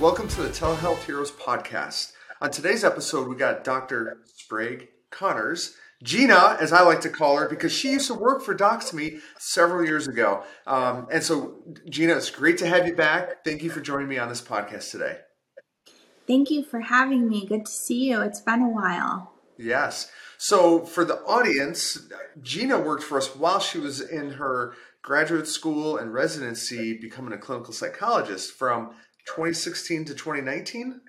Welcome to the Telehealth Heroes podcast. On today's episode, we got Dr. Sprague Connors, Gina, as I like to call her, because she used to work for Doxy.me several years ago. Um, and so, Gina, it's great to have you back. Thank you for joining me on this podcast today. Thank you for having me. Good to see you. It's been a while. Yes. So, for the audience, Gina worked for us while she was in her graduate school and residency, becoming a clinical psychologist from 2016 to 2019?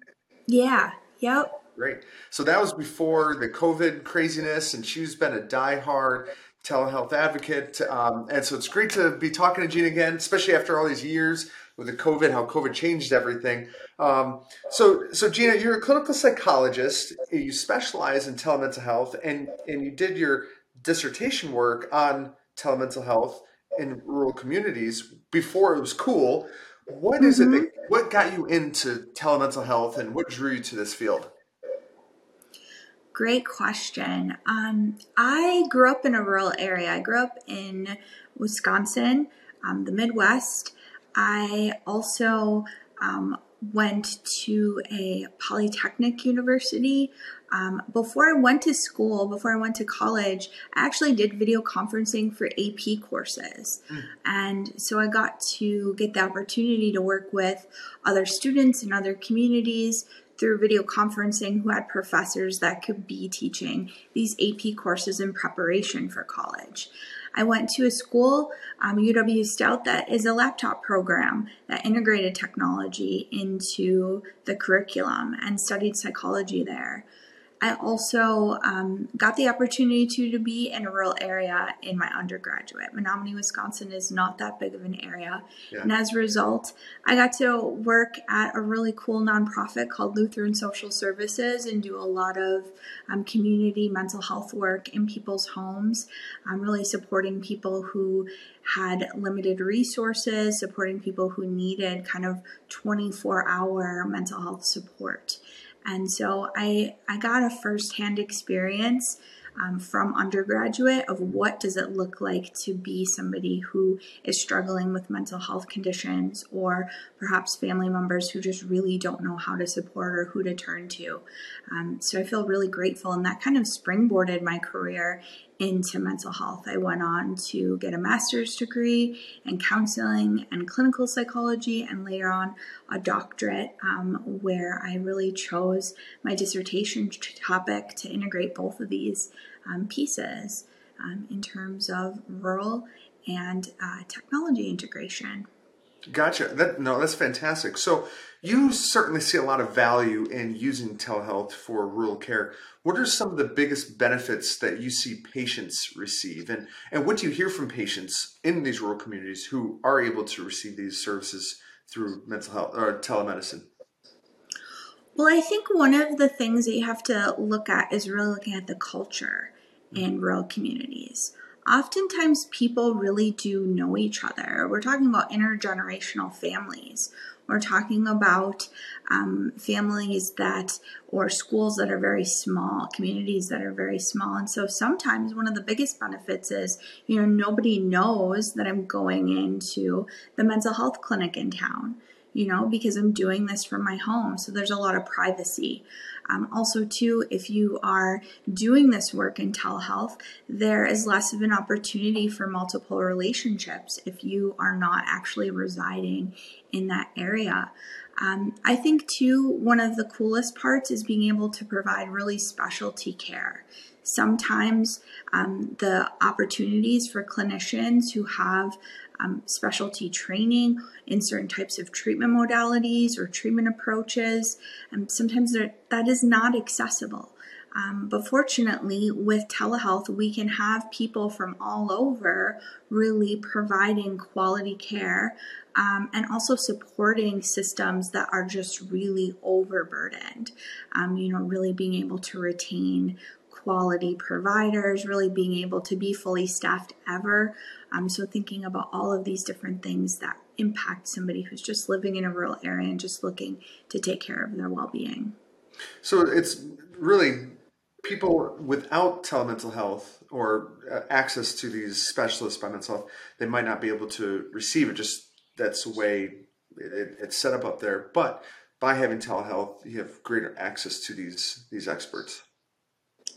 Yeah. Yep. Great. So that was before the COVID craziness, and she's been a diehard telehealth advocate. Um, and so it's great to be talking to Gina again, especially after all these years with the COVID, how COVID changed everything. Um, so, so Gina, you're a clinical psychologist. You specialize in telemental health, and and you did your dissertation work on telemental health in rural communities before it was cool. What is mm-hmm. it? That, what got you into telemental health, and what drew you to this field? Great question. Um, I grew up in a rural area. I grew up in Wisconsin, um, the Midwest. I also um, went to a polytechnic university. Um, before I went to school, before I went to college, I actually did video conferencing for AP courses. Mm. And so I got to get the opportunity to work with other students in other communities through video conferencing who had professors that could be teaching these AP courses in preparation for college. I went to a school, um, UW Stout, that is a laptop program that integrated technology into the curriculum and studied psychology there. I also um, got the opportunity to, to be in a rural area in my undergraduate. Menomonie, Wisconsin is not that big of an area. Yeah. And as a result, I got to work at a really cool nonprofit called Lutheran Social Services and do a lot of um, community mental health work in people's homes. I'm really supporting people who had limited resources, supporting people who needed kind of 24 hour mental health support. And so I, I got a firsthand experience um, from undergraduate of what does it look like to be somebody who is struggling with mental health conditions or perhaps family members who just really don't know how to support or who to turn to. Um, so I feel really grateful, and that kind of springboarded my career into mental health. I went on to get a master's degree in counseling and clinical psychology, and later on a doctorate, um, where I really chose my dissertation topic to integrate both of these um, pieces um, in terms of rural and uh, technology integration. Gotcha. That, no, that's fantastic. So you certainly see a lot of value in using telehealth for rural care. What are some of the biggest benefits that you see patients receive? And, and what do you hear from patients in these rural communities who are able to receive these services through mental health or telemedicine? Well, I think one of the things that you have to look at is really looking at the culture mm-hmm. in rural communities. Oftentimes, people really do know each other. We're talking about intergenerational families. We're talking about um, families that, or schools that are very small, communities that are very small. And so sometimes one of the biggest benefits is, you know, nobody knows that I'm going into the mental health clinic in town you know, because I'm doing this from my home. So there's a lot of privacy. Um, also, too, if you are doing this work in telehealth, there is less of an opportunity for multiple relationships if you are not actually residing in that area. Um, I think, too, one of the coolest parts is being able to provide really specialty care. Sometimes um, the opportunities for clinicians who have um, specialty training in certain types of treatment modalities or treatment approaches. And sometimes that is not accessible. Um, but fortunately, with telehealth, we can have people from all over really providing quality care um, and also supporting systems that are just really overburdened. Um, you know, really being able to retain quality providers, really being able to be fully staffed ever. Um, so, thinking about all of these different things that impact somebody who's just living in a rural area and just looking to take care of their well being. So, it's really people without telemental health or uh, access to these specialists by mental health, they might not be able to receive it. Just that's the way it, it's set up up there. But by having telehealth, you have greater access to these these experts.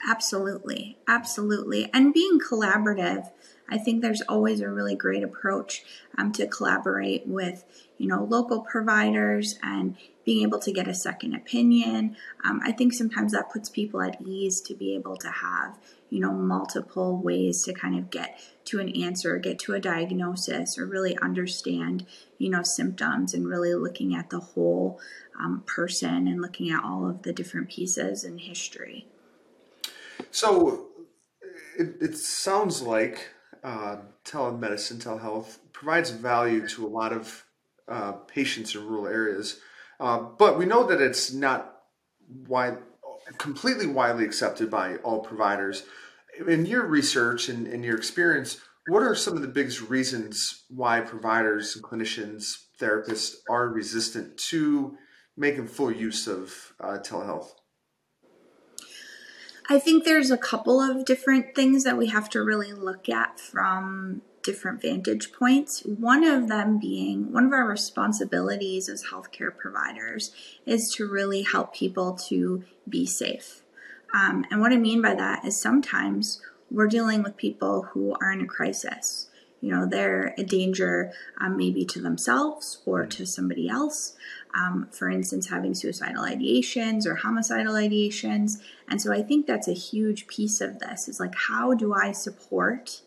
Absolutely, absolutely, and being collaborative. I think there's always a really great approach um, to collaborate with, you know, local providers and being able to get a second opinion. Um, I think sometimes that puts people at ease to be able to have, you know, multiple ways to kind of get to an answer, get to a diagnosis, or really understand, you know, symptoms and really looking at the whole um, person and looking at all of the different pieces and history. So it, it sounds like uh, telemedicine, telehealth provides value to a lot of uh, patients in rural areas, uh, but we know that it's not wide, completely widely accepted by all providers. In your research and in your experience, what are some of the biggest reasons why providers and clinicians, therapists are resistant to making full use of uh, telehealth? I think there's a couple of different things that we have to really look at from different vantage points. One of them being one of our responsibilities as healthcare providers is to really help people to be safe. Um, and what I mean by that is sometimes we're dealing with people who are in a crisis. You know, they're a danger um, maybe to themselves or to somebody else um, for instance, having suicidal ideations or homicidal ideations. And so I think that's a huge piece of this is like, how do I support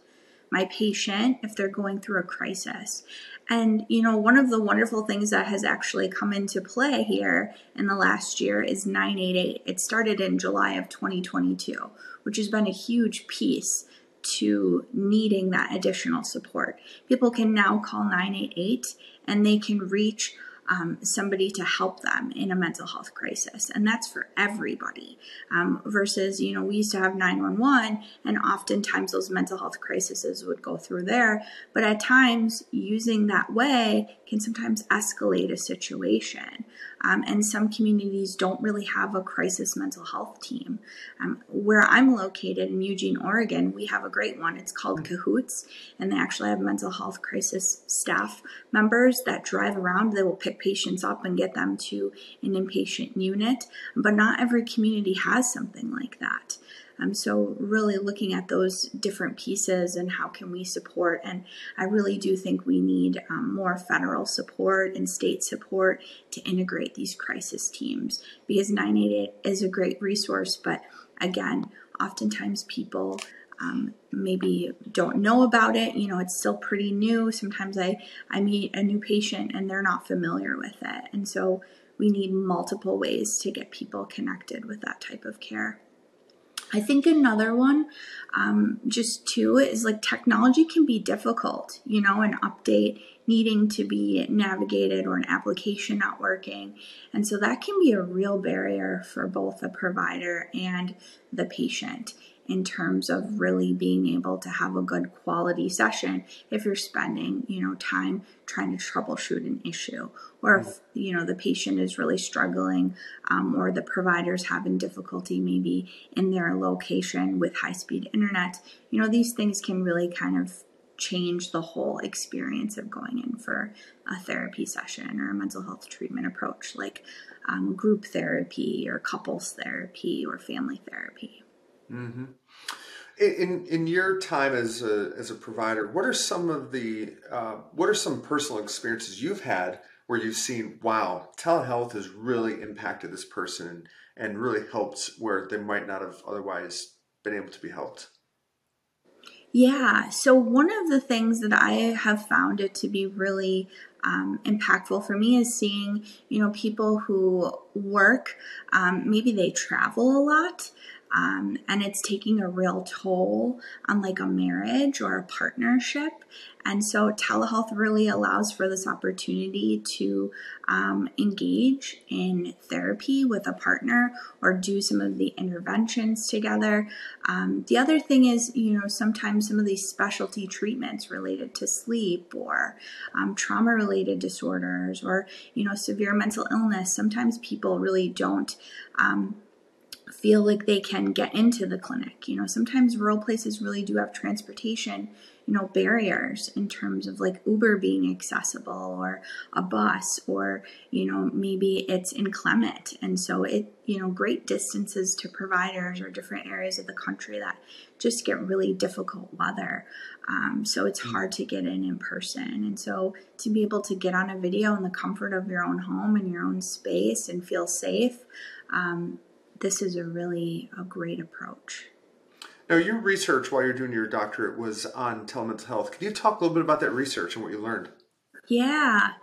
my patient if they're going through a crisis? And, you know, one of the wonderful things that has actually come into play here in the last year is 988. It started in July of 2022, which has been a huge piece to needing that additional support. People can now call 988 and they can reach um, somebody to help them in a mental health crisis. And that's for everybody. Um, versus, you know, we used to have 911, and oftentimes those mental health crises would go through there. But at times, using that way can sometimes escalate a situation. Um, and some communities don't really have a crisis mental health team. Um, where I'm located in Eugene, Oregon, we have a great one. It's called Cahoots, and they actually have mental health crisis staff members that drive around. They will pick patients up and get them to an inpatient unit, but not every community has something like that. Um, so really looking at those different pieces and how can we support and i really do think we need um, more federal support and state support to integrate these crisis teams because 988 is a great resource but again oftentimes people um, maybe don't know about it you know it's still pretty new. Sometimes i i meet a new patient and they're not familiar with it. And so we need multiple ways to get people connected with that type of care I think another one, um, just too, is like technology can be difficult, you know, an update needing to be navigated or an application not working. And so that can be a real barrier for both the provider and the patient in terms of really being able to have a good quality session if you're spending you know time trying to troubleshoot an issue or if you know the patient is really struggling um, or the provider's having difficulty maybe in their location with high speed internet you know these things can really kind of change the whole experience of going in for a therapy session or a mental health treatment approach like um, group therapy or couples therapy or family therapy Mm-hmm. In in your time as a as a provider, what are some of the uh, what are some personal experiences you've had where you've seen, wow, telehealth has really impacted this person and, and really helped where they might not have otherwise been able to be helped? Yeah. So one of the things that I have found it to be really um, impactful for me is seeing, you know, people who work, um, maybe they travel a lot, um, and it's taking a real toll on like a marriage or a partnership. And so telehealth really allows for this opportunity to um, engage in therapy with a partner or do some of the interventions together. Um, the other thing is, you know, sometimes some of these specialty treatments related to sleep or um, trauma related disorders or, you know, severe mental illness, sometimes people really don't um, feel like they can get into the clinic. You know, sometimes rural places really do have transportation, you know, barriers in terms of like Uber being accessible or a bus or, you know, maybe it's inclement. And so it, you know, great distances to providers or different areas of the country that just get really difficult weather. Um, so it's hard to get in in person. And so to be able to get on a video in the comfort of your own home and your own space and feel safe, um, this is a really a great approach. Now, your research while you're doing your doctorate was on telemental health. Can you talk a little bit about that research and what you learned? Yeah.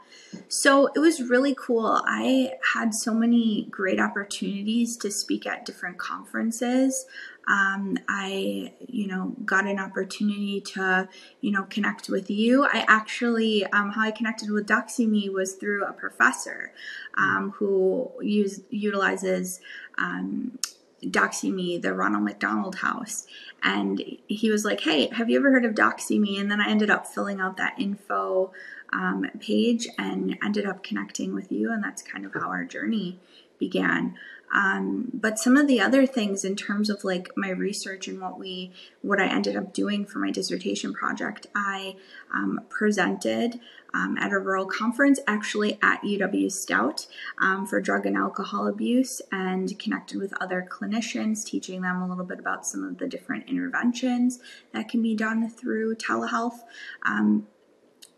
So it was really cool. I had so many great opportunities to speak at different conferences. Um, I, you know, got an opportunity to, you know, connect with you. I actually, um, how I connected with Doxy.me was through a professor um, who use, utilizes um, Doxy.me, the Ronald McDonald House. And he was like, Hey, have you ever heard of Doxy.me? And then I ended up filling out that info um, page and ended up connecting with you. And that's kind of how our journey began. Um, but some of the other things in terms of like my research and what we what I ended up doing for my dissertation project, I um, presented um, at a rural conference actually at UW Stout um, for drug and alcohol abuse and connected with other clinicians, teaching them a little bit about some of the different interventions that can be done through telehealth.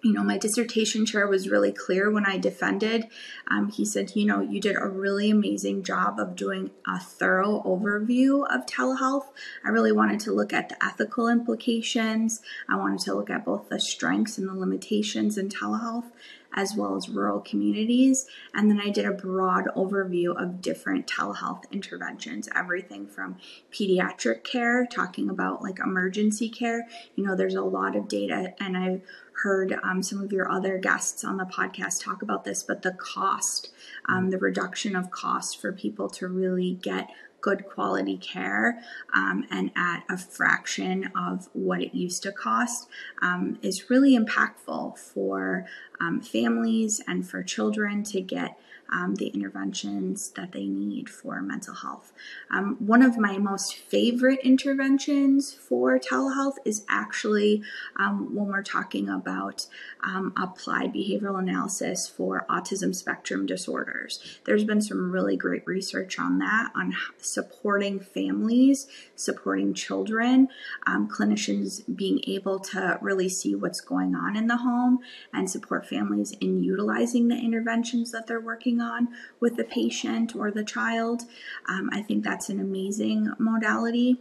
You know, my dissertation chair was really clear when I defended. Um, he said, you know, you did a really amazing job of doing a thorough overview of telehealth. I really wanted to look at the ethical implications. I wanted to look at both the strengths and the limitations in telehealth as well as rural communities. And then I did a broad overview of different telehealth interventions, everything from pediatric care, talking about like emergency care. You know, there's a lot of data, and I've heard um, some of your other guests on the podcast talk about this, but the cost, um, the reduction of cost for people to really get good quality care um, and at a fraction of what it used to cost um, is really impactful for um, families and for children to get um, the interventions that they need for mental health. Um, one of my most favorite interventions for telehealth is actually um, when we're talking about um, applied behavioral analysis for autism spectrum disorders. There's been some really great research on that, on supporting families, supporting children, um, clinicians being able to really see what's going on in the home and support families in utilizing the interventions that they're working on with the patient or the child. Um, I think that's an amazing modality.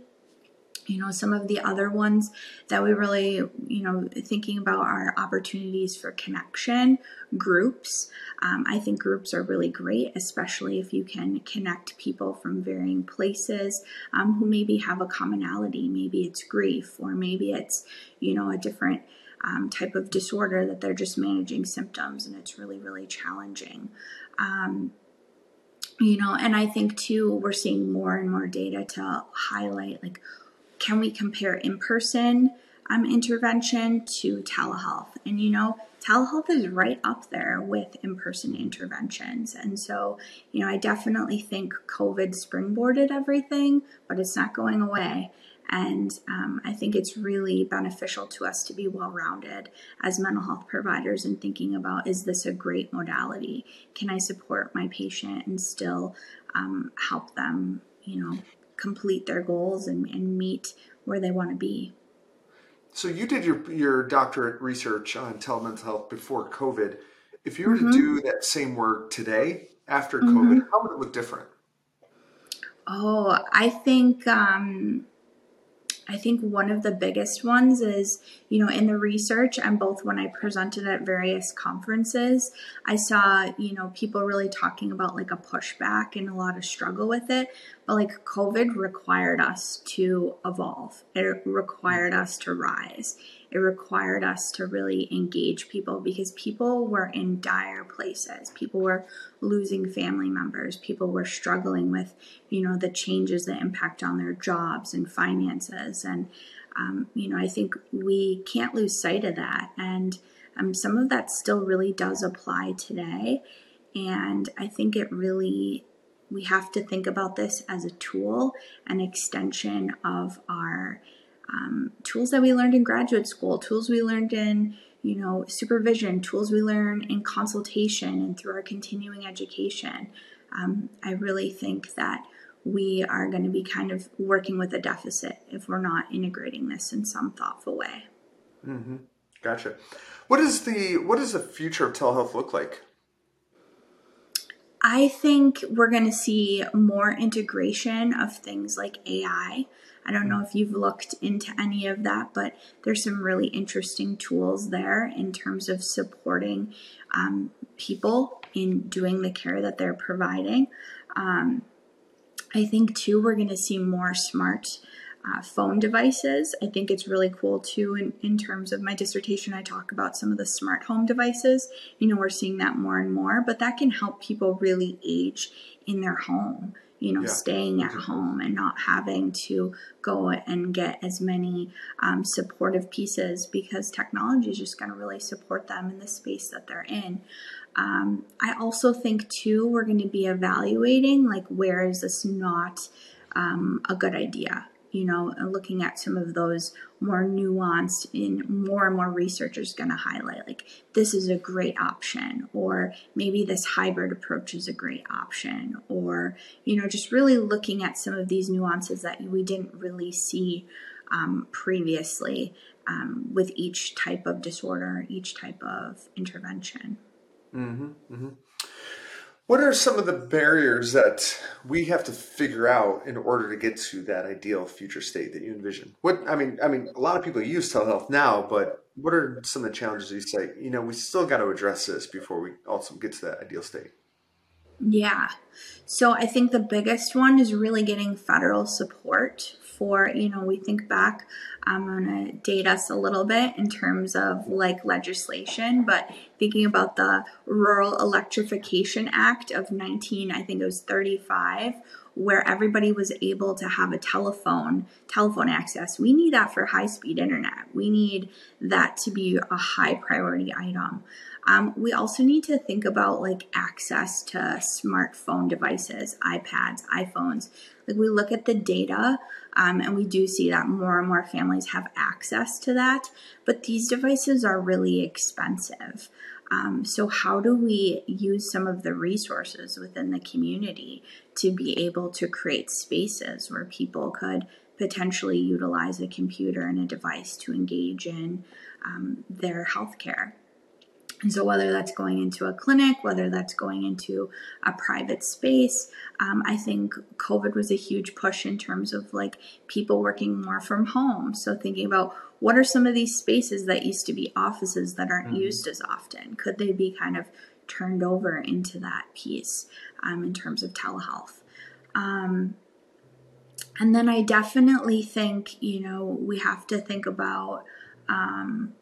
You know some of the other ones that we really you know thinking about are opportunities for connection groups. Um, i think groups are really great especially if you can connect people from varying places um, who maybe have a commonality. Maybe it's grief or maybe it's you know a different um, type of disorder that they're just managing symptoms and it's really really challenging um, you know and i think too we're seeing more and more data to highlight like can we compare in person um, intervention to telehealth and you know telehealth is right up there with in person interventions. And so, you know, I definitely think COVID springboarded everything, but it's not going away. And um, I think it's really beneficial to us to be well rounded as mental health providers and thinking about is this a great modality? Can I support my patient and still um, help them, you know, complete their goals and, and meet where they want to be? So you did your your doctorate research on telemental health before COVID. If you were mm-hmm. to do that same work today after mm-hmm. COVID, how would it look different? Oh, I think um, I think one of the biggest ones is, you know, in the research and both when I presented at various conferences, I saw, you know, people really talking about like a pushback and a lot of struggle with it. But like COVID required us to evolve, it required us to rise it required us to really engage people because people were in dire places. People were losing family members. People were struggling with, you know, the changes that impact on their jobs and finances. And, um, you know, I think we can't lose sight of that. And um, some of that still really does apply today. And I think it really we have to think about this as a tool, an extension of our um, tools that we learned in graduate school, tools we learned in you know supervision, tools we learn in consultation and through our continuing education. Um, I really think that we are going to be kind of working with a deficit if we're not integrating this in some thoughtful way. Mm-hmm. Gotcha. What is the what does the future of telehealth look like? I think we're going to see more integration of things like AI. I don't know if you've looked into any of that, but there's some really interesting tools there in terms of supporting um, people in doing the care that they're providing. Um, I think too, we're going to see more smart uh, phone devices. I think it's really cool too. In, in terms of my dissertation, I talk about some of the smart home devices. You know, we're seeing that more and more, but that can help people really age in their home. You know, yeah. staying at home and not having to go and get as many um, supportive pieces because technology is just going to really support them in the space that they're in. Um, I also think too we're going to be evaluating like where is this not um, a good idea you know, looking at some of those more nuanced in more and more researchers going to highlight like this is a great option or maybe this hybrid approach is a great option or you know just really looking at some of these nuances that we didn't really see um, previously um, with each type of disorder each type of intervention mm-hmm, mm-hmm. What are some of the barriers that we have to figure out in order to get to that ideal future state that you envision? What I mean, I mean, a lot of people use telehealth now, but what are some of the challenges you say? You know, we still got to address this before we also get to that ideal state. Yeah. So I think the biggest one is really getting federal support for, you know, we think back, I'm going to date us a little bit in terms of like legislation, but thinking about the Rural Electrification Act of 19, I think it was 35, where everybody was able to have a telephone telephone access. We need that for high speed internet. We need that to be a high priority item. Um, we also need to think about like access to smartphone devices, iPads, iPhones. Like we look at the data um, and we do see that more and more families have access to that, but these devices are really expensive. Um, so, how do we use some of the resources within the community to be able to create spaces where people could potentially utilize a computer and a device to engage in um, their healthcare? And so, whether that's going into a clinic, whether that's going into a private space, um, I think COVID was a huge push in terms of like people working more from home. So, thinking about what are some of these spaces that used to be offices that aren't mm-hmm. used as often? Could they be kind of turned over into that piece um, in terms of telehealth? Um, and then I definitely think, you know, we have to think about um,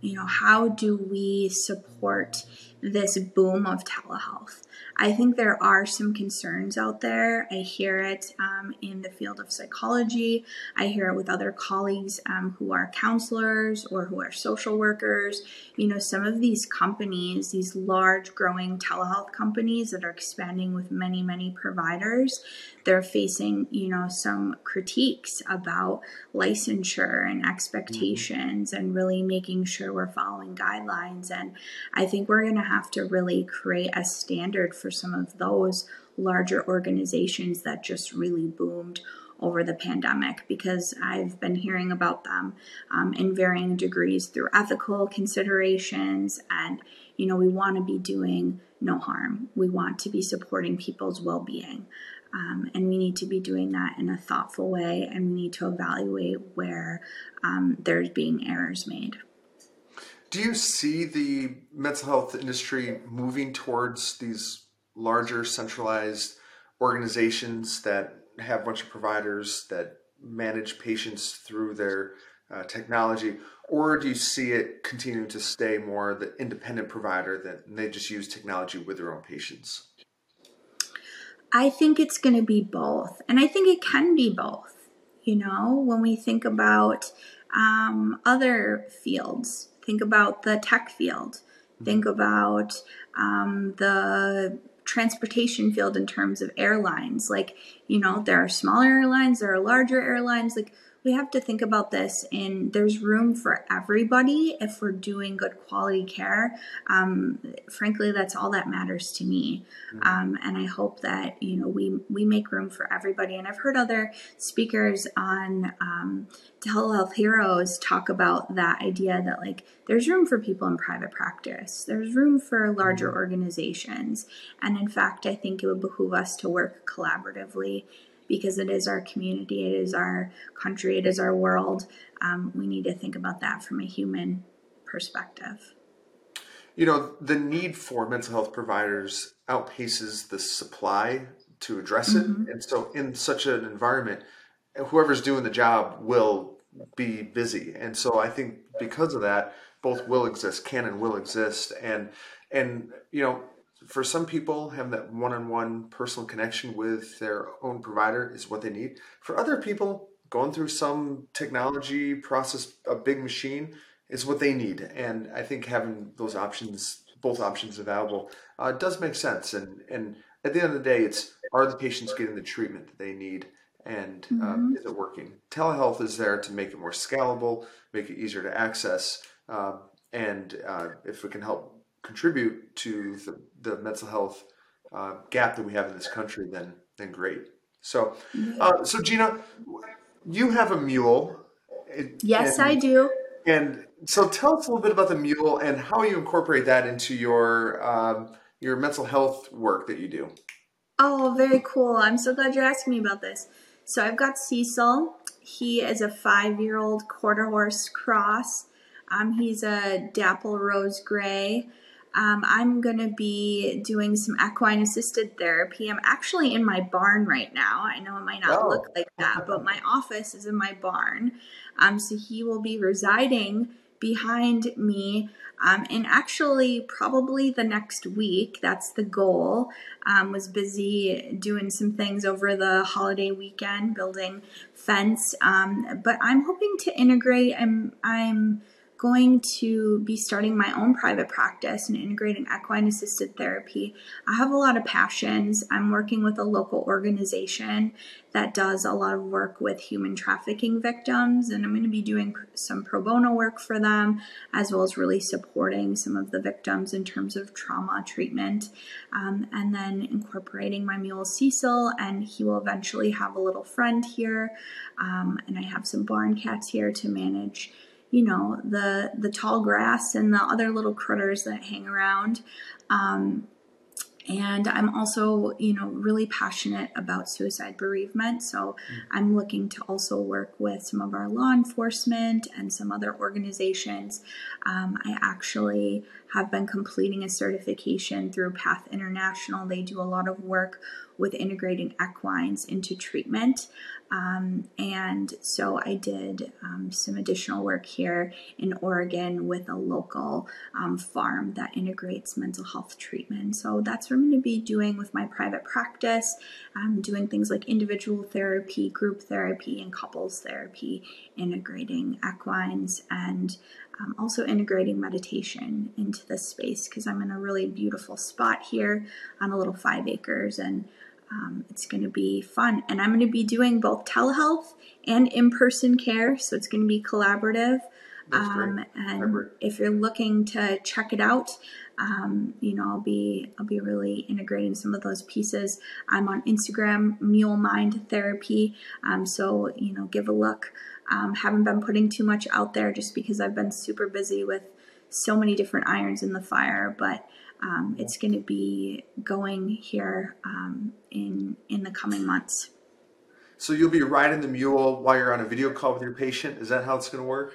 you know, how do we support this boom of telehealth? I think there are some concerns out there. I hear it um, in the field of psychology. I hear it with other colleagues um, who are counselors or who are social workers. You know, some of these companies, these large growing telehealth companies that are expanding with many, many providers, they're facing, you know, some critiques about licensure and expectations mm-hmm. and really making sure we're following guidelines. And I think we're going to have to really create a standard for some of those larger organizations that just really boomed over the pandemic because I've been hearing about them um, in varying degrees through ethical considerations. And, you know, we want to be doing no harm, we want to be supporting people's well being. Um, and we need to be doing that in a thoughtful way, and we need to evaluate where um, there's being errors made. Do you see the mental health industry moving towards these larger centralized organizations that have a bunch of providers that manage patients through their uh, technology, or do you see it continuing to stay more the independent provider that they just use technology with their own patients? I think it's going to be both, and I think it can be both. You know, when we think about um, other fields, think about the tech field, think about um, the transportation field in terms of airlines. Like, you know, there are smaller airlines, there are larger airlines. Like, we have to think about this and there's room for everybody if we're doing good quality care. Um, frankly that's all that matters to me. Mm-hmm. um, and i hope that you know we we make room for everybody. And i've heard other speakers on um, telehealth heroes talk about that idea that like there's room for people in private practice. There's room for larger mm-hmm. organizations. And in fact i think it would behoove us to work collaboratively because it is our community, it is our country, it is our world. Um, we need to think about that from a human perspective. You know, the need for mental health providers outpaces the supply to address it. Mm-hmm. And so, in such an environment, whoever's doing the job will be busy. And so, I think because of that, both will exist, can and will exist. And, and, you know, for some people, having that one-on-one personal connection with their own provider is what they need. For other people, going through some technology process, a big machine, is what they need. And I think having those options, both options available, uh, does make sense. And and at the end of the day, it's are the patients getting the treatment that they need, and uh, mm-hmm. is it working? Telehealth is there to make it more scalable, make it easier to access, uh, and uh, if we can help contribute to the, the mental health uh, gap that we have in this country, then then great. So, uh, so Gina, you have a mule. Yes, and, I do. And so, tell us a little bit about the mule and how you incorporate that into your um, your mental health work that you do. Oh, very cool! I'm so glad you're asking me about this. So, I've got Cecil. He is a five-year-old quarter horse cross. Um, he's a dapple rose gray. Um, I'm going to be doing some equine assisted therapy. I'm actually in my barn right now. I know it might not oh. look like that, but my office is in my barn. Um, so he will be residing behind me. Um, and actually, probably the next week, that's the goal. Um, was busy doing some things over the holiday weekend, building fence. Um, but I'm hoping to integrate. I'm I'm going to be starting my own private practice and integrating equine assisted therapy. I have a lot of passions. I'm working with a local organization that does a lot of work with human trafficking victims, and I'm going to be doing some pro bono work for them, as well as really supporting some of the victims in terms of trauma treatment. Um, and then incorporating my mule Cecil, and he will eventually have a little friend here. Um, and I have some barn cats here to manage you know the the tall grass and the other little critters that hang around. Um, and i'm also you know really passionate about suicide bereavement. So mm. i'm looking to also work with some of our law enforcement and some other organizations. Um, i actually have been completing a certification through path international. They do a lot of work with integrating equines into treatment. Um, and so I did um, some additional work here in Oregon with a local um, farm that integrates mental health treatment. So that's what I'm going to be doing with my private practice, doing things like individual therapy, group therapy, and couples therapy, integrating equines and um, also integrating meditation into this space because I'm in a really beautiful spot here on a little five acres and um, it's going to be fun. And I'm going to be doing both telehealth and in person care. So it's going to be collaborative. Um, and if you're looking to check it out, um, you know, I'll be I'll be really integrating some of those pieces. I'm on Instagram, Mule Mind Therapy. Um, so you know, give a look. Um, haven't been putting too much out there just because I've been super busy with so many different irons in the fire. But um, it's going to be going here um, in in the coming months. So you'll be riding the mule while you're on a video call with your patient. Is that how it's going to work?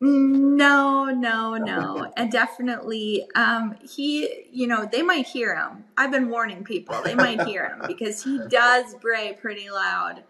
No, no, no. and definitely, um, he, you know, they might hear him. I've been warning people, they might hear him because he does bray pretty loud.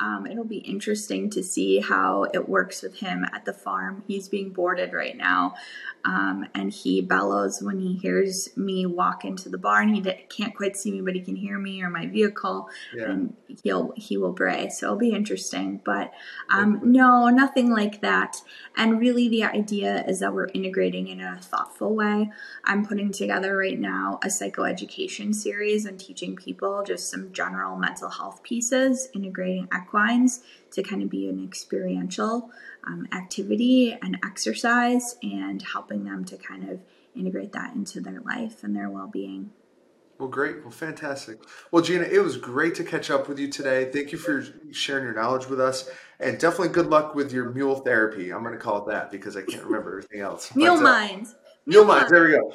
Um, it'll be interesting to see how it works with him at the farm. He's being boarded right now, um, and he bellows when he hears me walk into the barn. He can't quite see me, but he can hear me or my vehicle, yeah. and he'll he will bray. So it'll be interesting. But um, no, nothing like that. And really, the idea is that we're integrating in a thoughtful way. I'm putting together right now a psychoeducation series and teaching people just some general mental health pieces, integrating equines to kind of be an experiential um, activity and exercise and helping them to kind of integrate that into their life and their well-being. Well, great. Well, fantastic. Well, Gina, it was great to catch up with you today. Thank you for sharing your knowledge with us. And definitely good luck with your mule therapy. I'm going to call it that because I can't remember everything else. Mule but, uh, minds. Mule minds. There we go.